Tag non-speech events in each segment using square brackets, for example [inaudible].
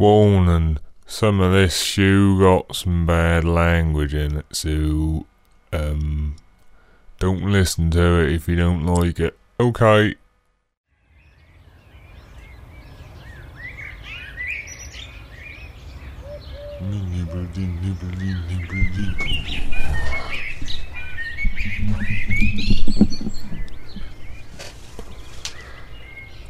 Warning, some of this shoe got some bad language in it, so um don't listen to it if you don't like it. Okay.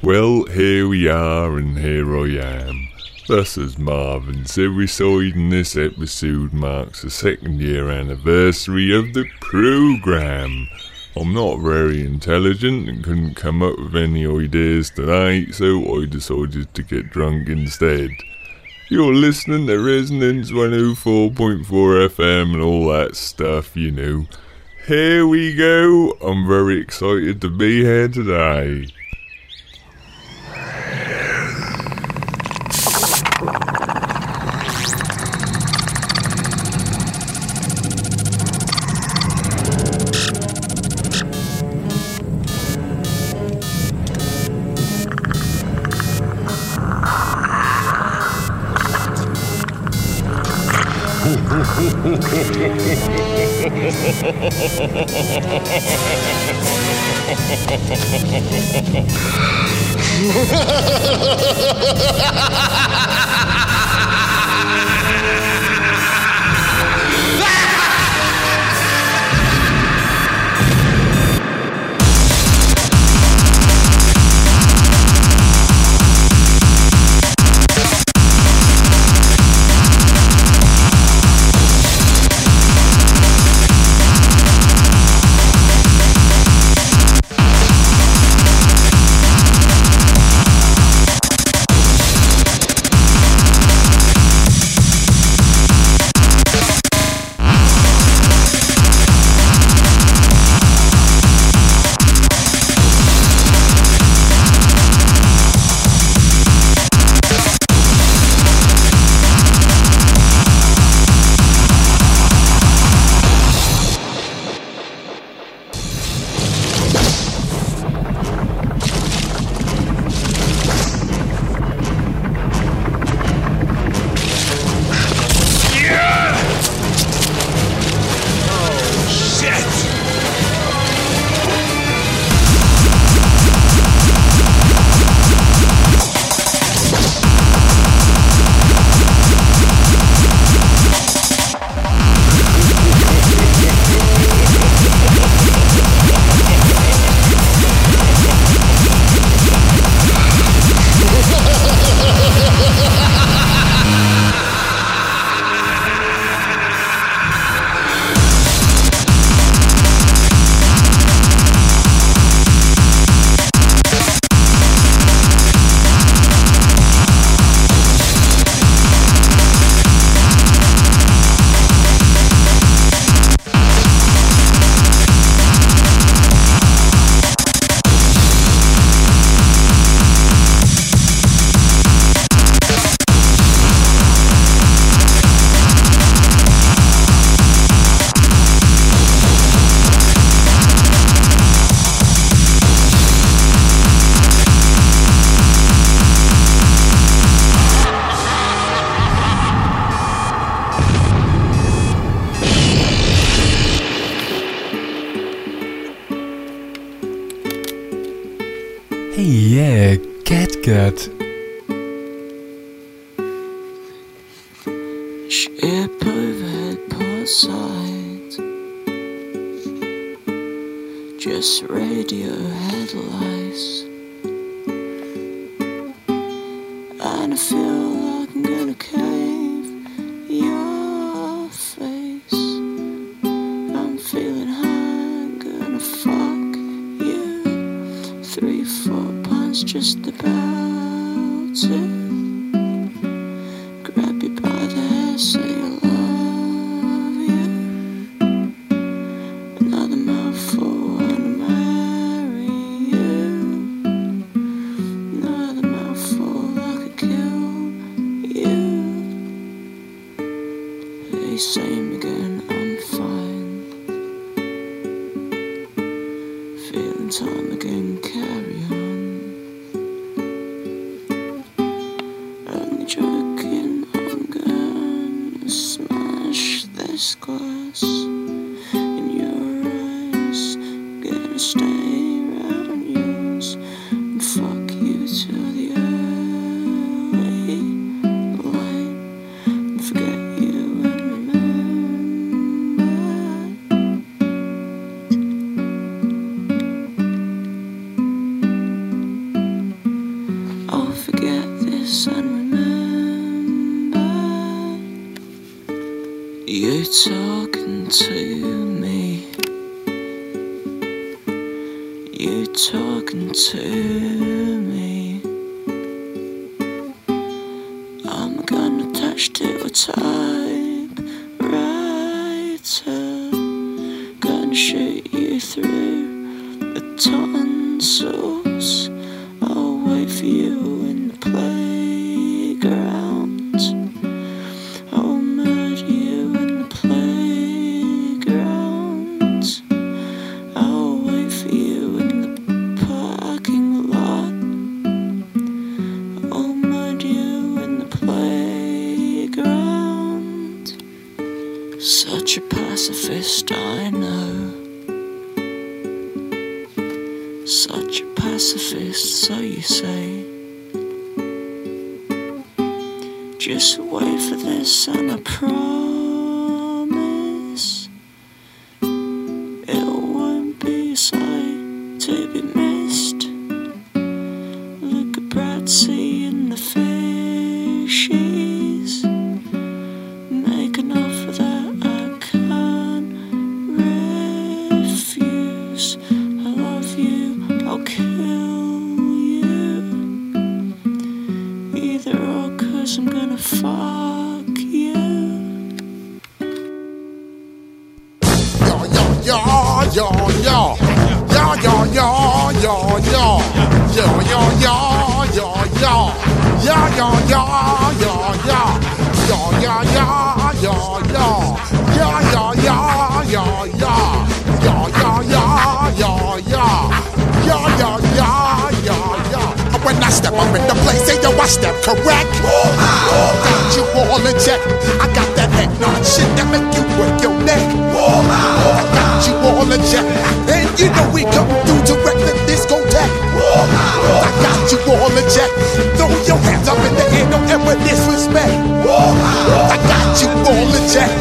Well, here we are, and here I am. This is Marvin Suicide, and this episode marks the second year anniversary of the program. I'm not very intelligent and couldn't come up with any ideas tonight, so I decided to get drunk instead. You're listening to Resonance 104.4 FM and all that stuff, you know. Here we go. I'm very excited to be here today. Cat say talking to me. I'm gonna touch to a typewriter. Gonna shoot you through the tonsils. it won't be so.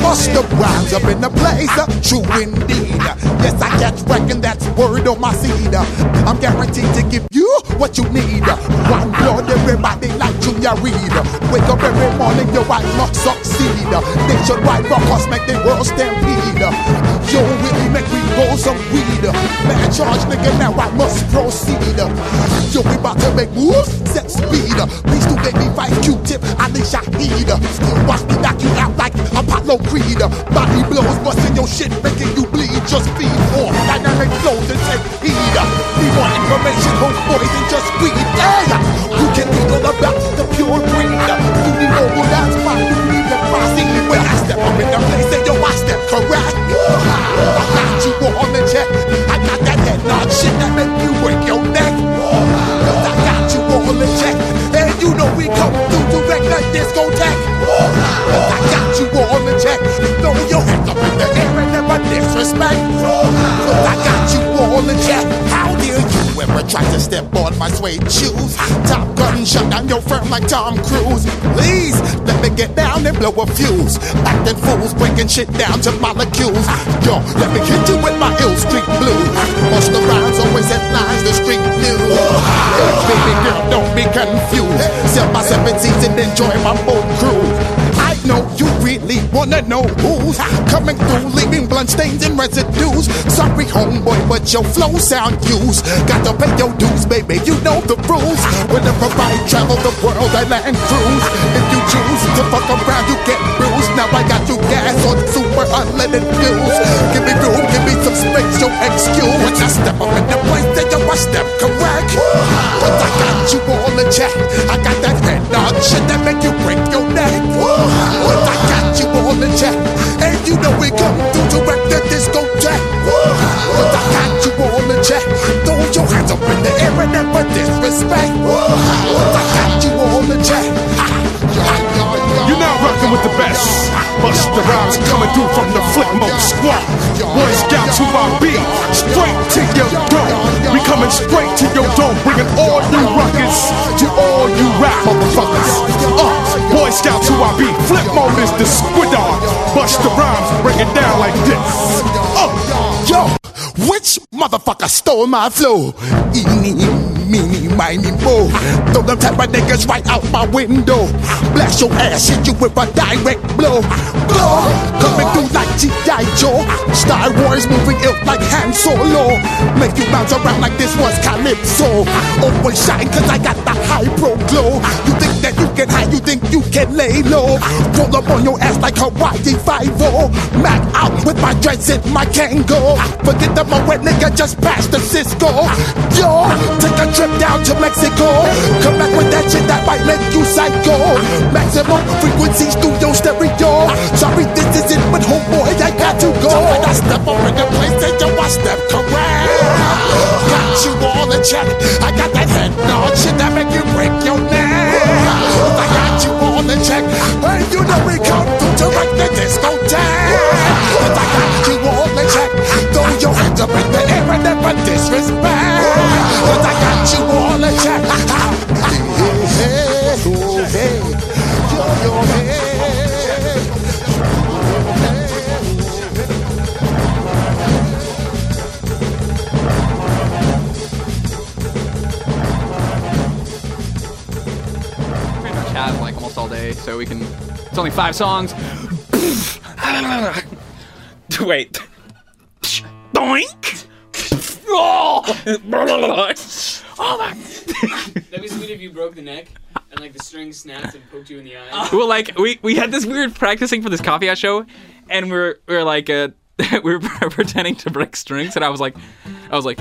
Bust the rhymes up in the place. True indeed. Yes, I catch wrecking, that's word on my seed. I'm guaranteed to give you what you need. One blood, everybody like Junior Reid. Wake up every morning, your wife must succeed. Nationwide rockers make the world stampede. Yo, really make me roll some weed. Man, charge nigga, now I must proceed. Yo, we about to make moves, speed. Please do make me fight Q-tip, Ali Shaheed. Still watch me knock you out like Apollo Creed. Body blows, busting your shit, making you bleed. Just feed more dynamic flows and take heed. Need more information, homeboys, than just weed. Hey, you can read all about the pure breed. Cause I got you all in check. How dare you ever try to step on my suede shoes? Top gun shut down your firm like Tom Cruise. Please let me get down and blow a fuse. Acting fools, breaking shit down to molecules. Yo, let me hit you with my ill street blues. Bust the rhymes, always headlines, the street news. Baby girl, don't be confused. Sell my seven seats and enjoy my boat cruise. I know you really wanna know who's coming through, leaving blood stains and residues. Sorry, homeboy, but your flow sound used. Got to pay your dues, baby. You know the rules. Whenever I travel the world, I land cruise. If you choose to fuck around, you get bruised. Now I got you gas on super unleaded fuels. Give me room, give me some space, your excuse. When I step up in the place, then you I step correct. But I got you all in check. I got that head nod shit that make you break your neck. But I got you on the check. And you know we come through to the discotheque. But I got you on the check. Throw your hands up in the air and never disrespect. But I got you on the check. You're now rocking with the best. this. Busta Rhymes coming through from the Flip Mode Squad. Boy Scouts who I be, straight to your dome. Coming straight to your dome, bringing all you ruckus to all you rap motherfuckers. Uh, Boy Scouts who I be, Flip Mode is the squid dog. Busta Rhymes break it down like this. Uh, Yo, which motherfucker stole my flow? Eeny, meeny, miny, mo. Throw them type of niggas right out my window. Blast your ass, hit you with a direct blow. Blow, coming through like G.I. Joe. Star Wars moving ill like Han Solo. Make you bounce around like this was Calypso. Always shine cause I got the high pro glow. You think that you can hide, you think you can lay low. Roll up on your ass like Hawaii 5 Mac out with my dreads and my Kangol. Forget the wet nigga, just pass the Cisco. Yo, take a trip down to Mexico. Come back with that shit that might make you psycho. Maximum through your stereo. Sorry, this is it, but homeboy, I got to go. So when I step up in the place, then you I step correct. Got you all in check. I got that head nod shit that make you break your neck. I got you all in check. And you know we come to wreck the discotheque. I got you all in check. Throw your hands up in the air and never disrespect. Only five songs. [laughs] Wait. Doink. Oh. oh my. That'd be sweet if you broke the neck and like the string snapped and poked you in the eye. [laughs] Well, like we we had this weird practicing for this coffee house show, and we're we're like uh, [laughs] we were pretending to break strings, and I was like, I was like,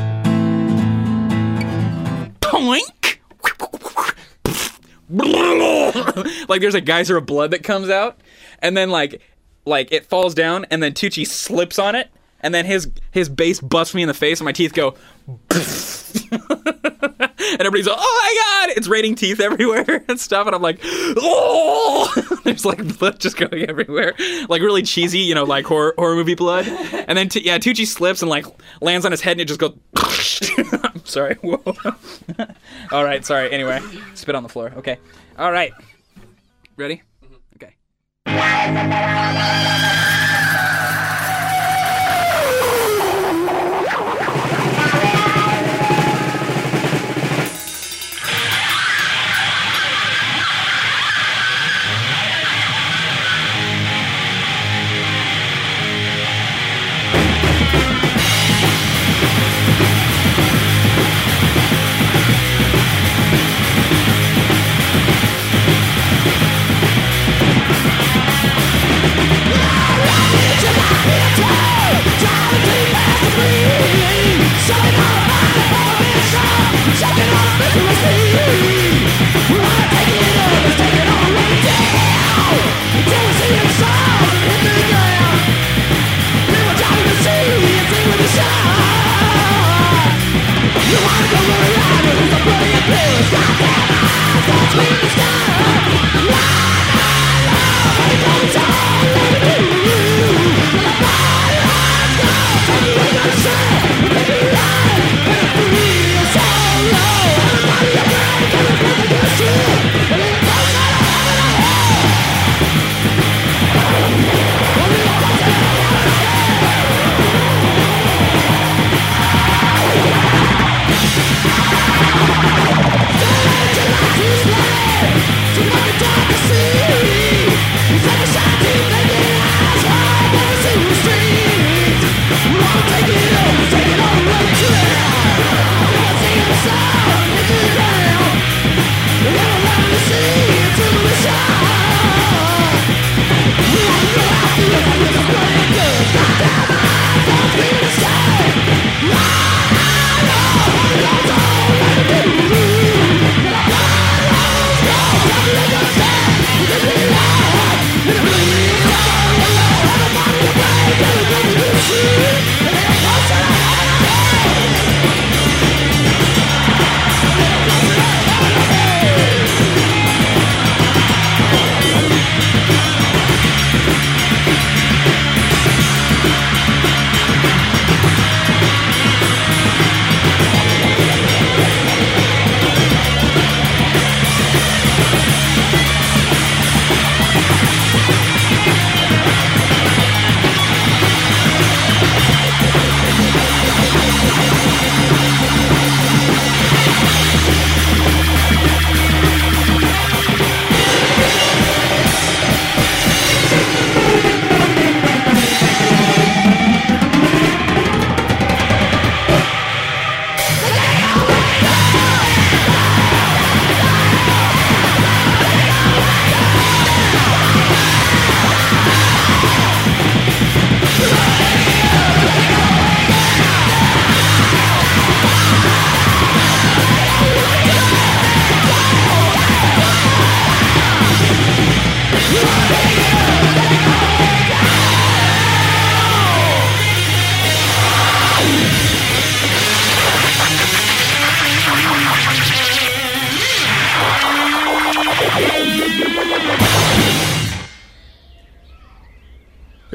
poink. Like there's a geyser of blood that comes out, and then like like it falls down, and then Tucci slips on it, and then his his bass busts me in the face, and my teeth go. [laughs] and everybody's like, "Oh my god!" It's raining teeth everywhere [laughs] and stuff, and I'm like, "Oh!" [laughs] There's like blood just going everywhere, like really cheesy, you know, like horror horror movie blood. And then t- yeah, Tucci slips and like lands on his head, and it just goes. Sorry. [laughs] Whoa. [laughs] All right, sorry. Anyway, spit on the floor. Okay. All right. Ready? Mm-hmm. Okay.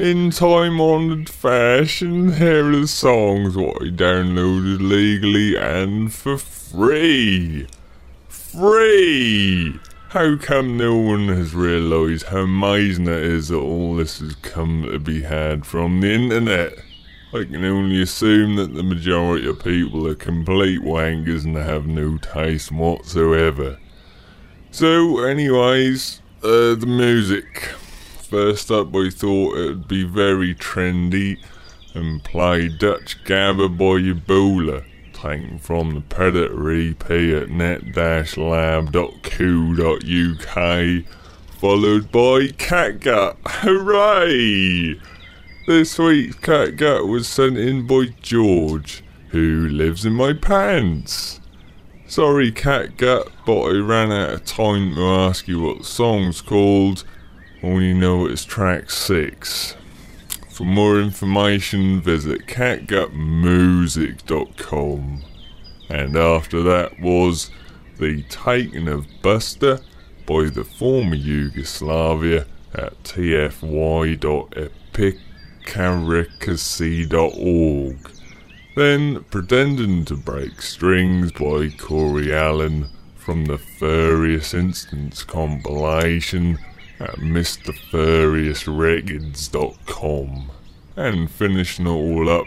In time honoured fashion, here are the songs what I downloaded legally and for free. Free! How come no one has realised how amazing it is that all this has come to be had from the internet? I can only assume that the majority of people are complete wankers and have no taste whatsoever. So, anyways, uh, the music. First up, I thought it would be very trendy and play Dutch Gabba by Ebola, taken from the Predator EP at net-lab.co.uk, followed by Catgut. Hooray! This week's Catgut was sent in by George, who lives in my pants. Sorry, Catgut, but I ran out of time to ask you what the song's called. Only know it's track 6. For more information, visit catgutmusic.com. And after that was The Taking of Buster by the former Yugoslavia at tfy.epicaricacy.org. Then Pretending to Break Strings by Corey Allen from the Furious Instance compilation at MrFuriousRecords.com. And finishing it all up,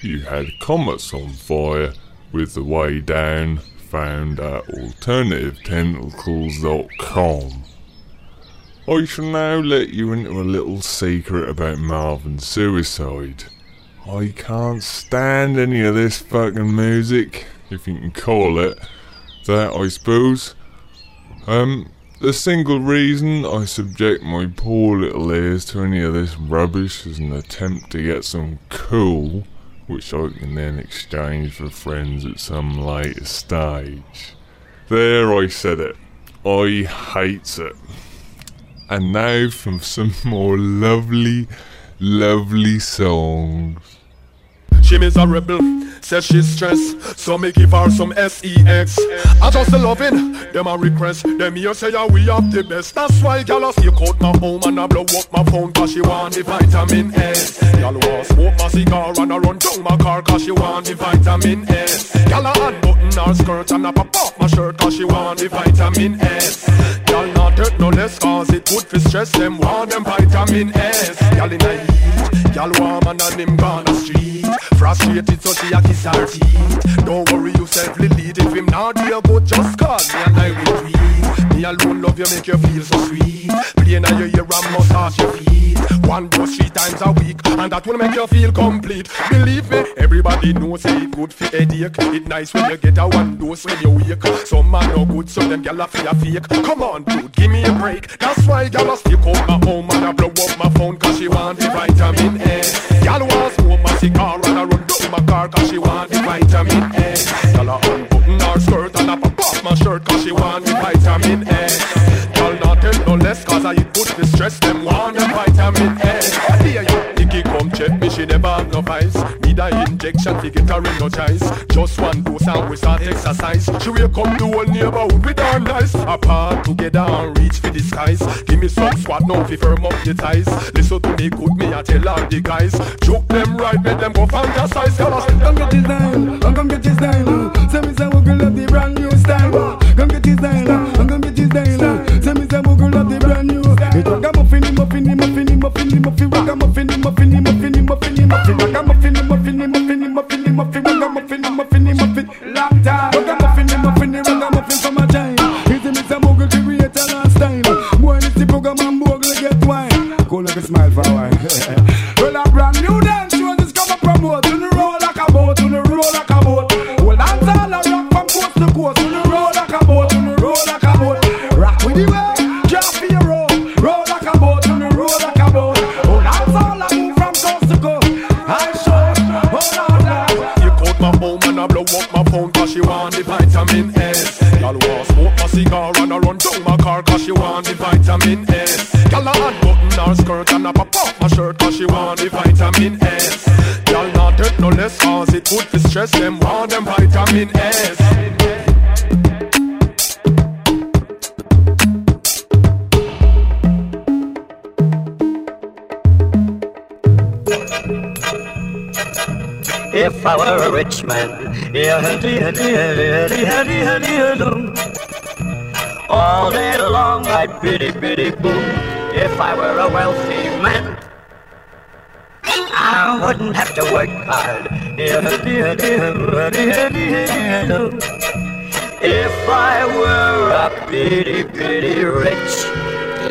you had Comets on Fire with The Way Down found at AlternativeTentacles.com. I shall now let you into a little secret about Marvin's suicide. I can't stand any of this fucking music, if you can call it that, I suppose. Um, the single reason I subject my poor little ears to any of this rubbish is an attempt to get some cool, which I can then exchange for friends at some later stage. There, I said it. I hates it. And now from some [laughs] more lovely, lovely songs. She miserable, says she's stressed, so me give her some sex. I just the loving, them a request. Them here say yeah, we have the best. That's why gyal a sneak out my home and I blow up my phone cause she want the vitamin S. Gyal want smoke my cigar and I run down my car cause she want the vitamin S. Gyal a unbutton her skirt and I pop off my shirt cause she want the vitamin S. Gyal not hurt no less cause it good for stress. Them want them vitamin S. Gyal in a gyal warm and then him gone street. Frustrated so she a kiss her teeth Don't worry yourself Lily If him not there but just call me and I will tweet Me alone love you make you feel so sweet. Play now your ear and massage your feet One dose three times a week And that will make you feel complete. Believe me everybody knows it good for headache. It nice when you get a one dose when you wake. Some man no good so them gyal a a fake. Come on dude give me a break. That's why gyal a stick out my home And I blow up my phone cause she want the vitamin S Gyal want smoke my cigar and I run down my car cause she want the vitamin S. Gyal a unbutton her skirt and I pop off my shirt cause she want the vitamin S. Gyal not tell no less cause I put the stress them want the vitamin S. Here you, Nikki come check me she never have no vice. Need a injection to get her energized. Just one dose and we start exercise. She wake up the whole neighborhood with her nice. Apart together and reach for the skies. Give me some squat now fi firm up the ties. Listen to me good me I tell all the guys. Joke them right, make them go fantasize. Come get oh, come get oh. Say me say we could love the brand new style. Come get his them want them vitamin S. If I were a rich man, yeah, all day long I'd bitty, boom. If I were a wealthy man, have to work hard. If I were a bitty, bitty rich,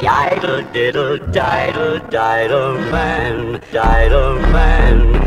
idle diddle diddle diddle man, diddle man.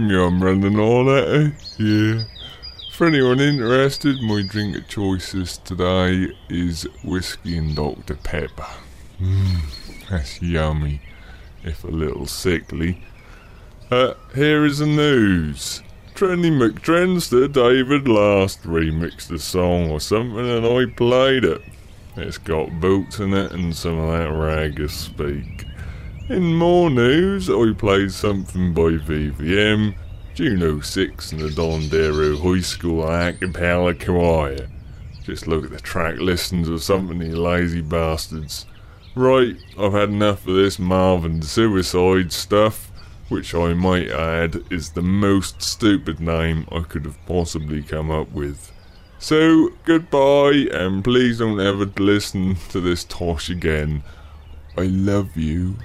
God I'm running all at. Yeah. For anyone interested, my drink of choices today is whiskey and Dr. Pepper. Mmm, that's yummy, if a little sickly. Uh, here is the news. Trendy McTrendster David last remixed a song or something and I played it. It's got boots in it and some of that ragga speak. In more news, I played something by VVM, Juno 6 and the Dondero High School a cappella choir. Just look at the track listings or something, you lazy bastards. Right, I've had enough of this Marvin suicide stuff, which I might add is the most stupid name I could have possibly come up with. So, goodbye, and please don't ever listen to this tosh again. I love you.